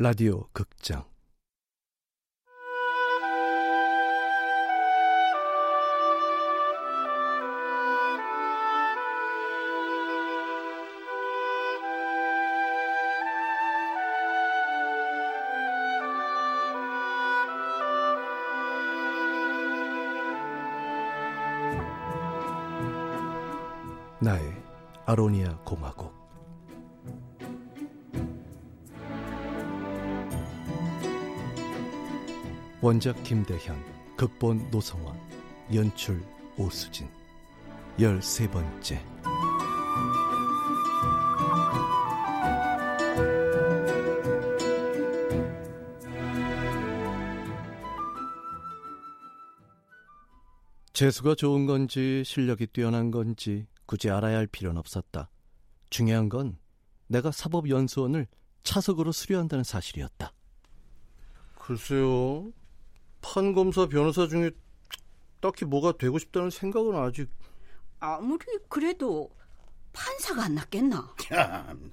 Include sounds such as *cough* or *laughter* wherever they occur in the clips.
라디오 극장. 나의 아로니아 공화국 원작 김대현, 극본 노성원, 연출 오수진 열세 번째 재수가 좋은 건지 실력이 뛰어난 건지 굳이 알아야 할 필요는 없었다. 중요한 건 내가 사법연수원을 차석으로 수료한다는 사실이었다. 글쎄요. 판검사 변호사 중에 딱히 뭐가 되고 싶다는 생각은 아직 아무리 그래도 판사가 안 낫겠나? 참,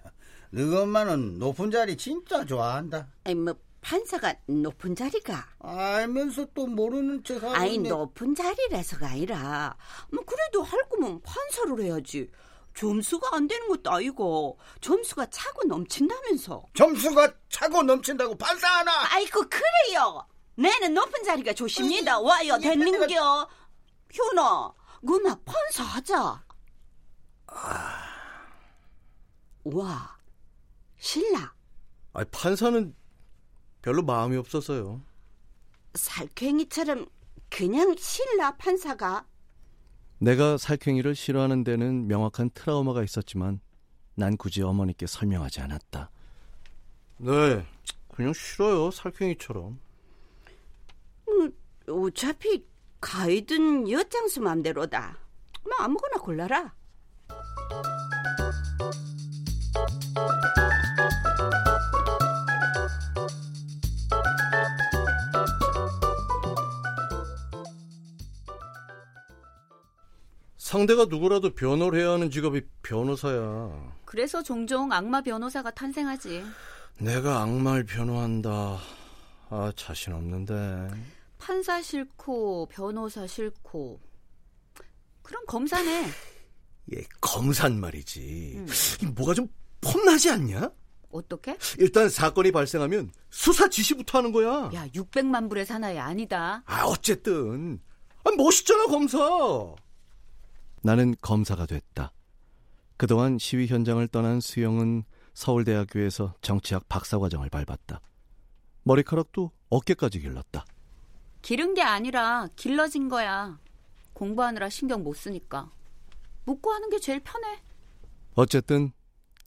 너 엄마는 높은 자리 진짜 좋아한다. 아니 뭐 판사가 높은 자리가 알면서 또 모르는 척 하고 아니. 높은 자리라서가 아니라 뭐 그래도 할 거면 판사를 해야지 점수가 안 되는 것도 아니고 점수가 차고 넘친다면서 점수가 차고 넘친다고 판사 하나. 아이고 그래요 내는 높은 자리가 좋습니다 와요 이게 됐는겨 효나 누나 판사 하자 와 신라 아니, 판사는 별로 마음이 없어서요. 살쾡이처럼 그냥 신라 판사가 내가 살쾡이를 싫어하는 데는 명확한 트라우마가 있었지만 난 굳이 어머니께 설명하지 않았다. 네, 그냥 싫어요, 살쾡이처럼. 어차피 가이든 엿장수 맘대로다. 뭐 아무거나 골라라. 상대가 누구라도 변호를 해야 하는 직업이 변호사야. 그래서 종종 악마 변호사가 탄생하지. 내가 악마를 변호한다. 아, 자신 없는데. 판사 싫고 변호사 싫고. 그럼 검사네. *laughs* 예, 검산 말이지. 음. 이 뭐가 좀 폼나지 않냐? 어떻게? 일단 사건이 발생하면 수사 지시부터 하는 거야. 야, 600만 불의 사나이 아니다. 아, 어쨌든. 아, 멋있잖아, 검사. 나는 검사가 됐다. 그동안 시위 현장을 떠난 수영은 서울대학교에서 정치학 박사과정을 밟았다. 머리카락도 어깨까지 길렀다. 기른 게 아니라 길러진 거야. 공부하느라 신경 못 쓰니까. 묻고 하는 게 제일 편해. 어쨌든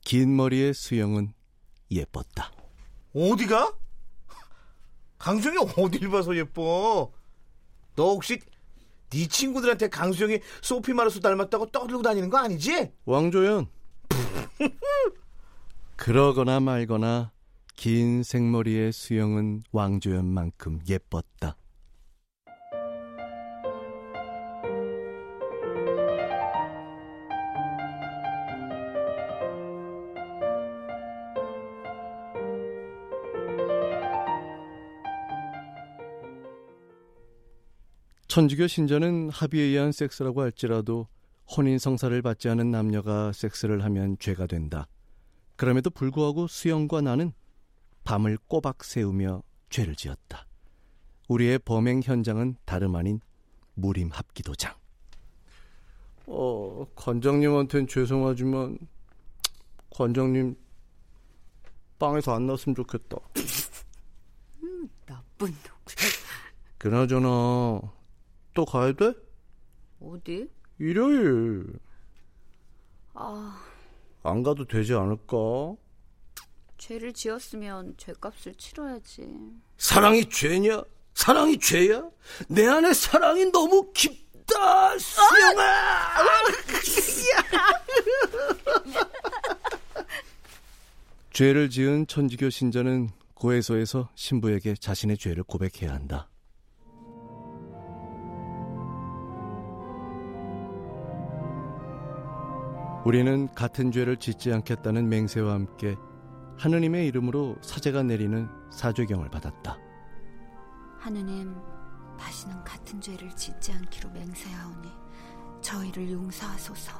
긴 머리의 수영은 예뻤다. 어디가? 강수영이 어딜 봐서 예뻐? 너 혹시 네 친구들한테 강수영이 소피 마르소 닮았다고 떠들고 다니는 거 아니지? 왕조연. *laughs* 그러거나 말거나 긴 생머리의 수영은 왕조연만큼 예뻤다. 천주교 신자는 합의에 의한 섹스라고 할지라도 혼인 성사를 받지 않은 남녀가 섹스를 하면 죄가 된다. 그럼에도 불구하고 수영과 나는 밤을 꼬박 세우며 죄를 지었다. 우리의 범행 현장은 다름 아닌 무림 합기도장. 어, 관장님한텐 죄송하지만 관장님 빵에서 안 났으면 좋겠다. 나쁜 놈. 그나저나 또 가야 돼? 어디? 일요일 아, 안 가도 되지 않을까? 죄를 지었으면 죄값을 치러야지. 사랑이 죄냐? 사랑이 죄야? 내 안에 사랑이 너무 깊다, 수영아! *laughs* 죄를 지은 천주교 신자는 고해소에서 신부에게 자신의 죄를 고백해야 한다. 우리는 같은 죄를 짓지 않겠다는 맹세와 함께 하느님의 이름으로 사제가 내리는 사죄경을 받았다. 하느님, 다시는 같은 죄를 짓지 않기로 맹세하오니 저희를 용서하소서.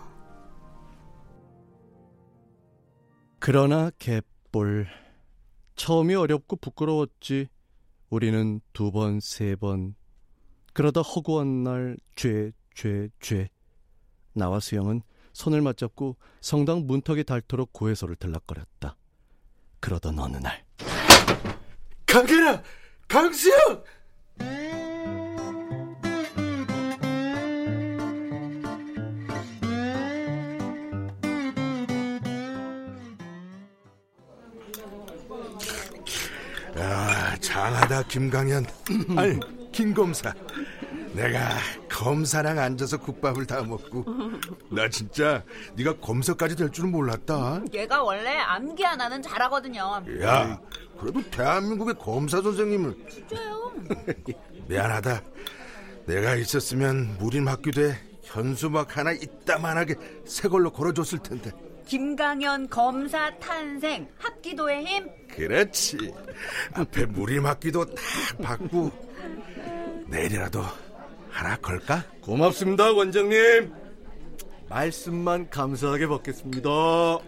그러나 갯볼 처음이 어렵고 부끄러웠지. 우리는 두 번, 세 번, 그러다 허구한 날, 죄, 죄, 죄. 나와 수영은 손을 맞잡고 성당 문턱에 닳도록 고해소를 들락거렸다. 그러던 어느 날. 강계라! 강수영! 아, 장하다 김강현 *clears throat* 아니 김 검사 내가 검사랑 앉아서 국밥을 다 먹고 나 진짜 네가 검사까지 될 줄은 몰랐다 얘가 원래 암기 하나는 잘하거든요. 야 그래도 대한민국의 검사 선생님을 진짜요? *laughs* 미안하다 내가 있었으면 무림학교대 현수막 하나 이따만하게 새 걸로 걸어줬을 텐데 김강현 검사 탄생 합기도의 힘. 그렇지 앞에 무림학기도 딱 받고 내일이라도 하나 걸까? 고맙습니다, 원장님. 말씀만 감사하게 받겠습니다. *laughs*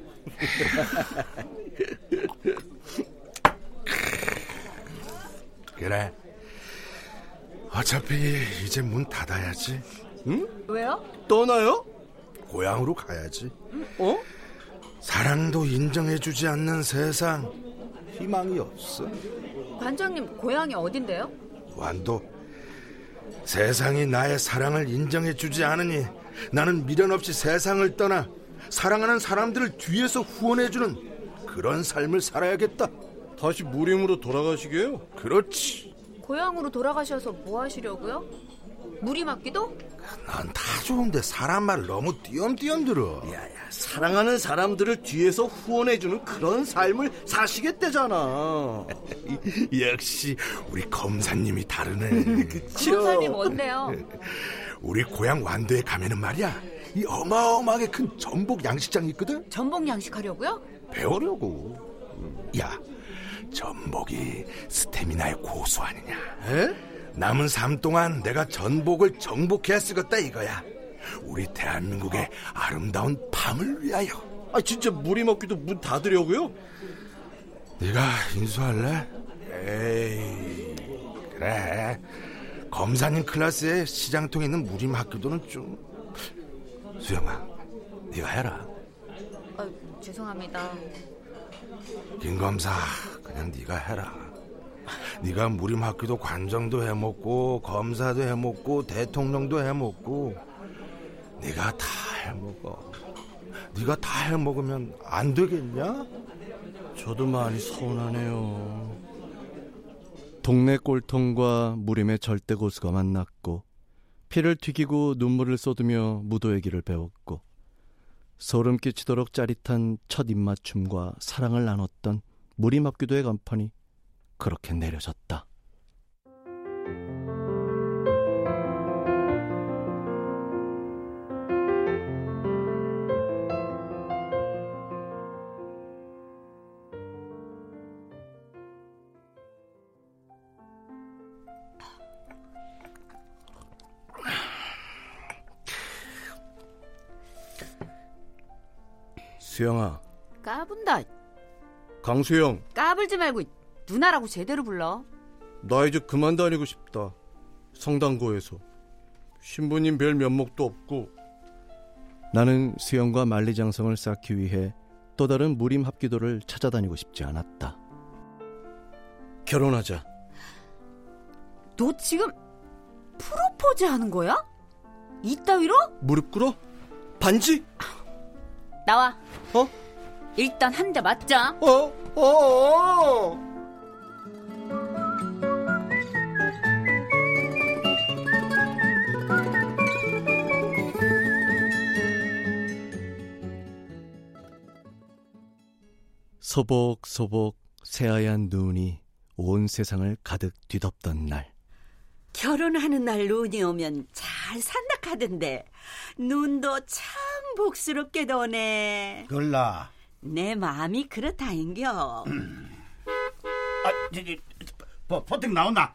그래. 어차피 이제 문 닫아야지. 왜요? 떠나요? 고향으로 가야지. 어? 사랑도 인정해주지 않는 세상. 희망이 없어. 관장님 고향이 어딘데요? 완도. 세상이 나의 사랑을 인정해 주지 않으니 나는 미련 없이 세상을 떠나 사랑하는 사람들을 뒤에서 후원해 주는 그런 삶을 살아야겠다. 다시 무림으로 돌아가시게요? 그렇지. 고향으로 돌아가셔서 뭐 하시려고요? 무리 맞기도? 난 다 좋은데 사람 말 너무 띄엄띄엄 들어. 야야, 사랑하는 사람들을 뒤에서 후원해주는 그런 삶을 사시겠대잖아. *laughs* 역시 우리 검사님이 다르네. 그 삶이 뭔데요? 우리 고향 완도에 가면은 말이야. 이 어마어마하게 큰 전복 양식장이 있거든. 전복 양식하려고요? 배우려고. 야, 전복이 스태미나의 고수 아니냐. 에? 남은 삶 동안 내가 전복을 정복해야 쓰겠다 이거야. 우리 대한민국의 아름다운 밤을 위하여. 아 진짜 무리 먹기도 문 닫으려고요? 네가 인수할래? 에이, 그래. 검사님 클래스에 시장통에 있는 무림 학교도는 좀 수영아, 네가 해라. 아, 죄송합니다. 김 검사, 그냥 네가 해라. 네가 무림 학교도 관장도 해먹고 검사도 해먹고 대통령도 해먹고 네가 다 해먹어. 네가 다 해먹으면 안 되겠냐? 저도 많이 서운하네요. 동네 꼴통과 무림의 절대 고수가 만났고 피를 튀기고 눈물을 쏟으며 무도의 길을 배웠고 소름 끼치도록 짜릿한 첫 입맞춤과 사랑을 나눴던 무림 합기도의 간판이 그렇게 내려졌다. 수영아, 까분다. 강수영, 까불지 말고 누나라고 제대로 불러. 나 이제 그만 다니고 싶다. 성당고에서 신부님 별 면목도 없고. 나는 수영과 만리장성을 쌓기 위해 또 다른 무림 합기도를 찾아다니고 싶지 않았다. 결혼하자. 너 지금 프로포즈 하는 거야? 이따위로? 무릎 꿇어? 반지? 나와. 어? 일단 한 대 맞자. 어? 어? 어? 소복소복 새하얀 눈이 온 세상을 가득 뒤덮던 날. 결혼하는 날 눈이 오면 잘 산다 카던데 눈도 참 복스럽게 도네. 걸라 내 마음이 그렇다인겨. *clears throat* 아, 저, 저, 저, 포팅 나온나?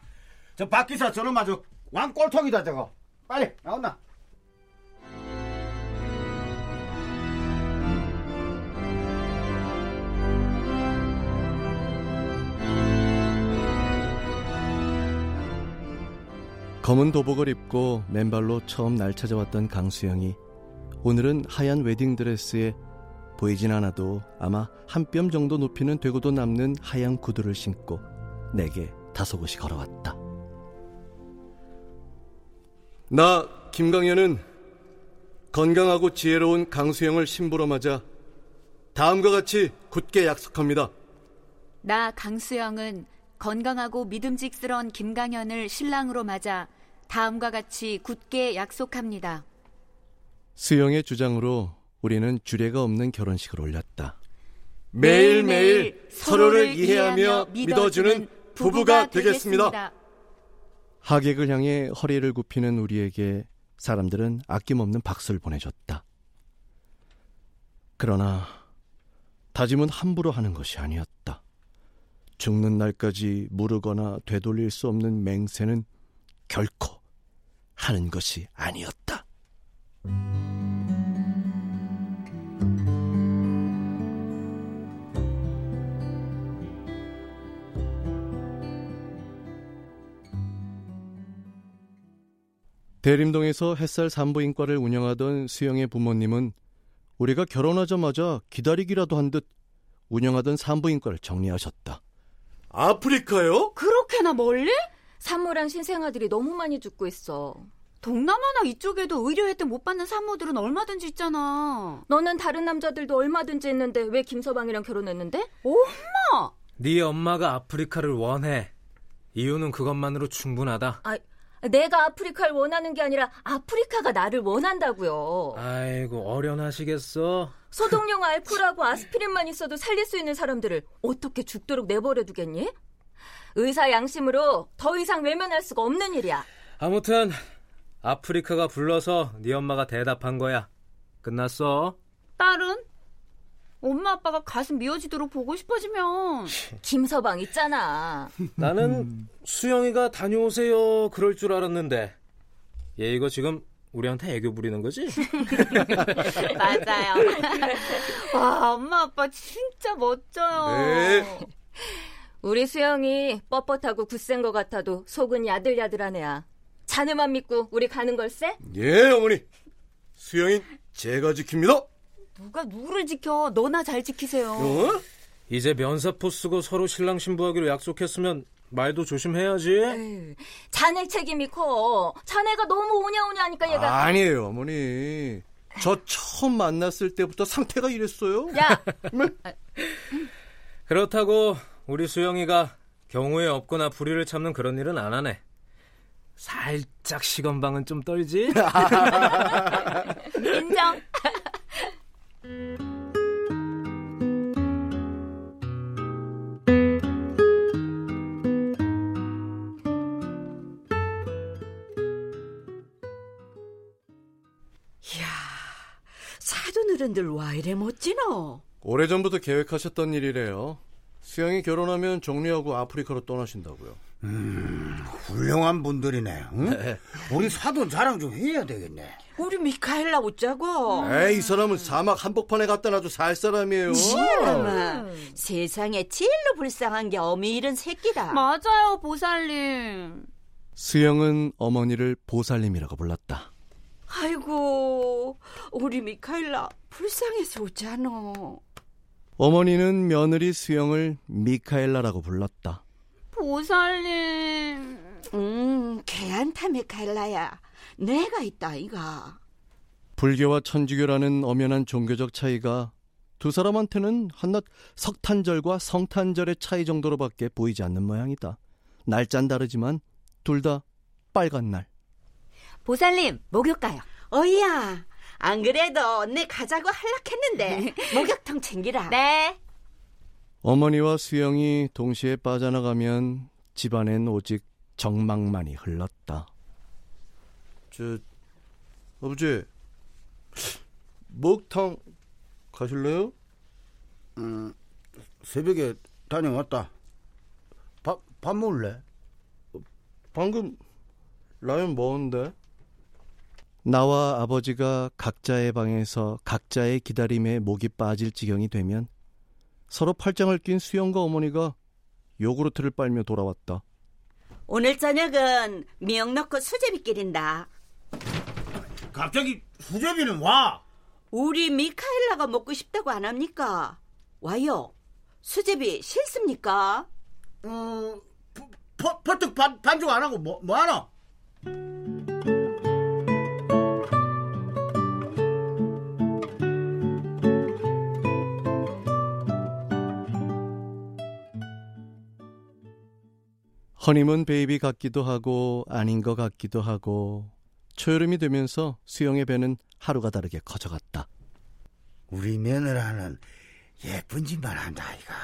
저 박기사 저놈 아주 왕꼴통이다 저거. 빨리 나온나? 검은 도복을 입고 맨발로 처음 날 찾아왔던 강수영이 오늘은 하얀 웨딩드레스에 보이진 않아도 아마 한 뼘 정도 높이는 되고도 남는 하얀 구두를 신고 내게 다소곳이 걸어왔다. 나 김강현은 건강하고 지혜로운 강수영을 신부로 맞아 다음과 같이 굳게 약속합니다. 나 강수영은 건강하고 믿음직스러운 김강현을 신랑으로 맞아 다음과 같이 굳게 약속합니다. 수영의 주장으로 우리는 주례가 없는 결혼식을 올렸다. 매일매일 서로를 이해하며 믿어주는 부부가 되겠습니다. 하객을 향해 허리를 굽히는 우리에게 사람들은 아낌없는 박수를 보내줬다. 그러나 다짐은 함부로 하는 것이 아니었다. 죽는 날까지 무르거나 되돌릴 수 없는 맹세는 결코 하는 것이 아니었다. 대림동에서 햇살 산부인과를 운영하던 수영의 부모님은 우리가 결혼하자마자 기다리기라도 한 듯 운영하던 산부인과를 정리하셨다. 아프리카요? 그렇게나 멀리? 산모랑 신생아들이 너무 많이 죽고 있어. 동남아나 이쪽에도 의료 혜택 못 받는 산모들은 얼마든지 있잖아. 너는 다른 남자들도 얼마든지 있는데 왜 김서방이랑 결혼했는데? 엄마! 네 엄마가 아프리카를 원해. 이유는 그것만으로 충분하다. 아, 내가 아프리카를 원하는 게 아니라 아프리카가 나를 원한다고요. 아이고 어련하시겠어. 소독용 알코올하고 아스피린만 있어도 살릴 수 있는 사람들을 어떻게 죽도록 내버려 두겠니? 의사 양심으로 더 이상 외면할 수가 없는 일이야. 아무튼 아프리카가 불러서 네 엄마가 대답한 거야. 끝났어. 딸은? 엄마 아빠가 가슴 미어지도록 보고 싶어지면 김서방 있잖아. *laughs* 나는 수영이가 다녀오세요 그럴 줄 알았는데 얘 이거 지금 우리한테 애교 부리는 거지? *laughs* 맞아요. *laughs* 와 엄마 아빠 진짜 멋져요. 네. 우리 수영이 뻣뻣하고 굳센 것 같아도 속은 야들야들한 애야. 자네만 믿고 우리 가는 걸세? 예, 어머니. 수영인 제가 지킵니다. 누가 누구를 지켜? 너나 잘 지키세요. 어? 이제 면사포 쓰고 서로 신랑 신부하기로 약속했으면 말도 조심해야지. 에휴, 자네 책임이 커. 자네가 너무 오냐오냐 하니까 얘가 아니에요, 어머니. 저 처음 만났을 때부터 상태가 이랬어요. 야 그렇다고 우리 수영이가 경우에 없거나 불의를 참는 그런 일은 안 하네. 살짝 시건방은 좀 떨지? *laughs* 인정. *laughs* 이야, 사돈 어른들 와 이래 멋지노? 오래전부터 계획하셨던 일이래요. 수영이 결혼하면 정리하고 아프리카로 떠나신다고요. 훌륭한 분들이네. 응? 우리 사돈 자랑 좀 해야 되겠네. 우리 미카엘라 웃자고. 에이, 이 사람은 사막 한복판에 갖다 놔도 살 사람이에요. 시원하마. 세상에 제일로 불쌍한 게 어미 이런 새끼다. 맞아요 보살님. 수영은 어머니를 보살님이라고 불렀다. 아이고, 우리 미카엘라 불쌍해서 웃잖아. 어머니는 며느리 수영을 미카엘라라고 불렀다. 보살님. 음, 걔한테 미카엘라야. 내가 있다, 이가. 불교와 천주교라는 엄연한 종교적 차이가 두 사람한테는 한낱 석탄절과 성탄절의 차이 정도로밖에 보이지 않는 모양이다. 날짠 다르지만 둘 다 빨간 날. 보살님 목욕 가요. 어이야, 안 그래도 내 가자고 할락했는데 *laughs* 목욕통 챙기라. 네. 어머니와 수영이 동시에 빠져나가면 집안엔 오직 정막만이 흘렀다. 저 아버지 목탕 가실래요? 음, 새벽에 다녀왔다. 밥, 밥 먹을래? 방금 라면 먹었는데? 나와 아버지가 각자의 방에서 각자의 기다림에 목이 빠질 지경이 되면 서로 팔짱을 낀 수영과 어머니가 요구르트를 빨며 돌아왔다. 오늘 저녁은 미역 넣고 수제비 끓인다. 갑자기 수제비는 와. 우리 미카엘라가 먹고 싶다고 안 합니까? 와요. 수제비 싫습니까? 어, 퍼, 퍼뜩 반, 반죽 안 하고 뭐, 뭐 하나? 허니문 베이비 같기도 하고 아닌 것 같기도 하고 초여름이 되면서 수영의 배는 하루가 다르게 커져갔다. 우리 며느라는 예쁜 짓만 한다, 이가.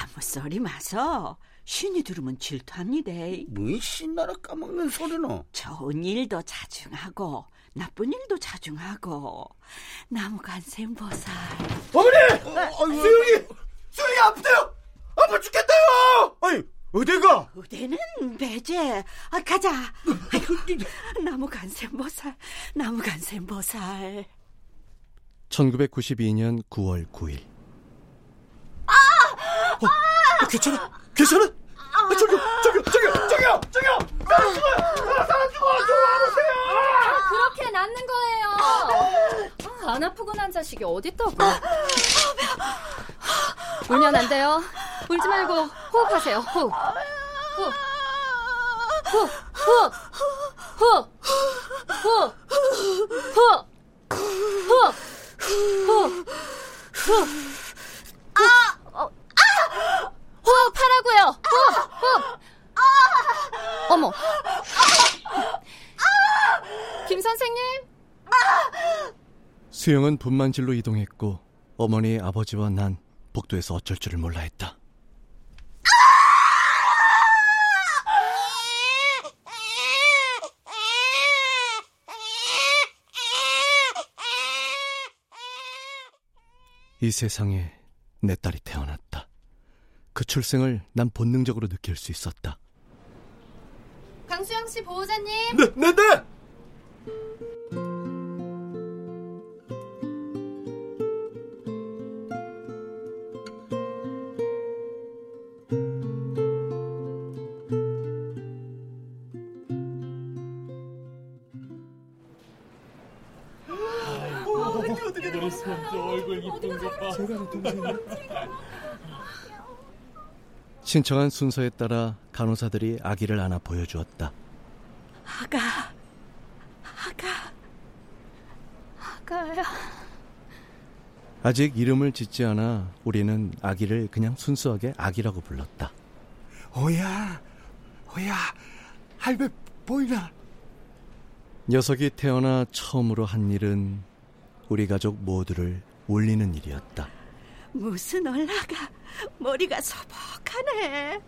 아무 소리 마서. 신이 들으면 질투합니다. 뭐 신나라 까먹는 소리노? 좋은 일도 자중하고 나쁜 일도 자중하고 나무 간샘 보살. 어머니! 수영이! 수영이 아프대요! 아파 죽겠다요! 아니, 어디가? 의대는 배제. 아, 가자. 아이고, 나무 간샘 보살. 나무 간샘 보살. 1992년 9월 9일. 어, 괜찮아? 괜찮아? 아, 저기요, 저기요, 저기요, 저기요, 저기요! 사람 죽어요! 사람 죽어! 좀 와보세요! 그렇게 낫는 거예요. 아, 안 아프고 난 자식이 어딨다고. 울면 안 돼요. 울지 말고 호흡하세요. 호흡. 호흡. 호흡. 호흡. 호흡. 호흡. 호흡. 호흡. 호흡. 호흡. 아! 어, 호흡하라고요. 호흡. 호흡. 어머. 김 선생님. 수영은 분만실로 이동했고 어머니, 아버지와 난 복도에서 어쩔 줄을 몰라 했다. 이 세상에 내 딸이 태어났다. 그 출생을 난 본능적으로 느낄 수 있었다. 강수영 씨 보호자님. 네, 네, 네! 신청한 순서에 따라 간호사들이 아기를 안아 보여주었다. 아가, 아가, 아가야. 아직 이름을 짓지 않아 우리는 아기를 그냥 순수하게 아기라고 불렀다. 오야, 오야, 할배 보이나? 녀석이 태어나 처음으로 한 일은 우리 가족 모두를 울리는 일이었다. 무슨 올라가 머리가 소복하네.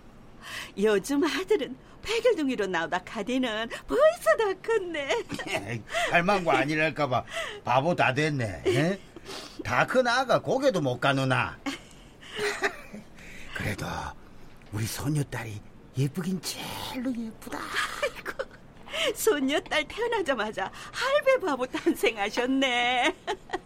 요즘 아들은 백일둥이로 나오다 카디는 벌써 다 컸네. 할망구 아니랄까봐 바보 다 됐네. 에? 다큰 아가 고개도 못 가누나. *laughs* 그래도 우리 손녀딸이 예쁘긴 제일로 예쁘다. 손녀딸 태어나자마자 할배 바보 탄생하셨네. *laughs*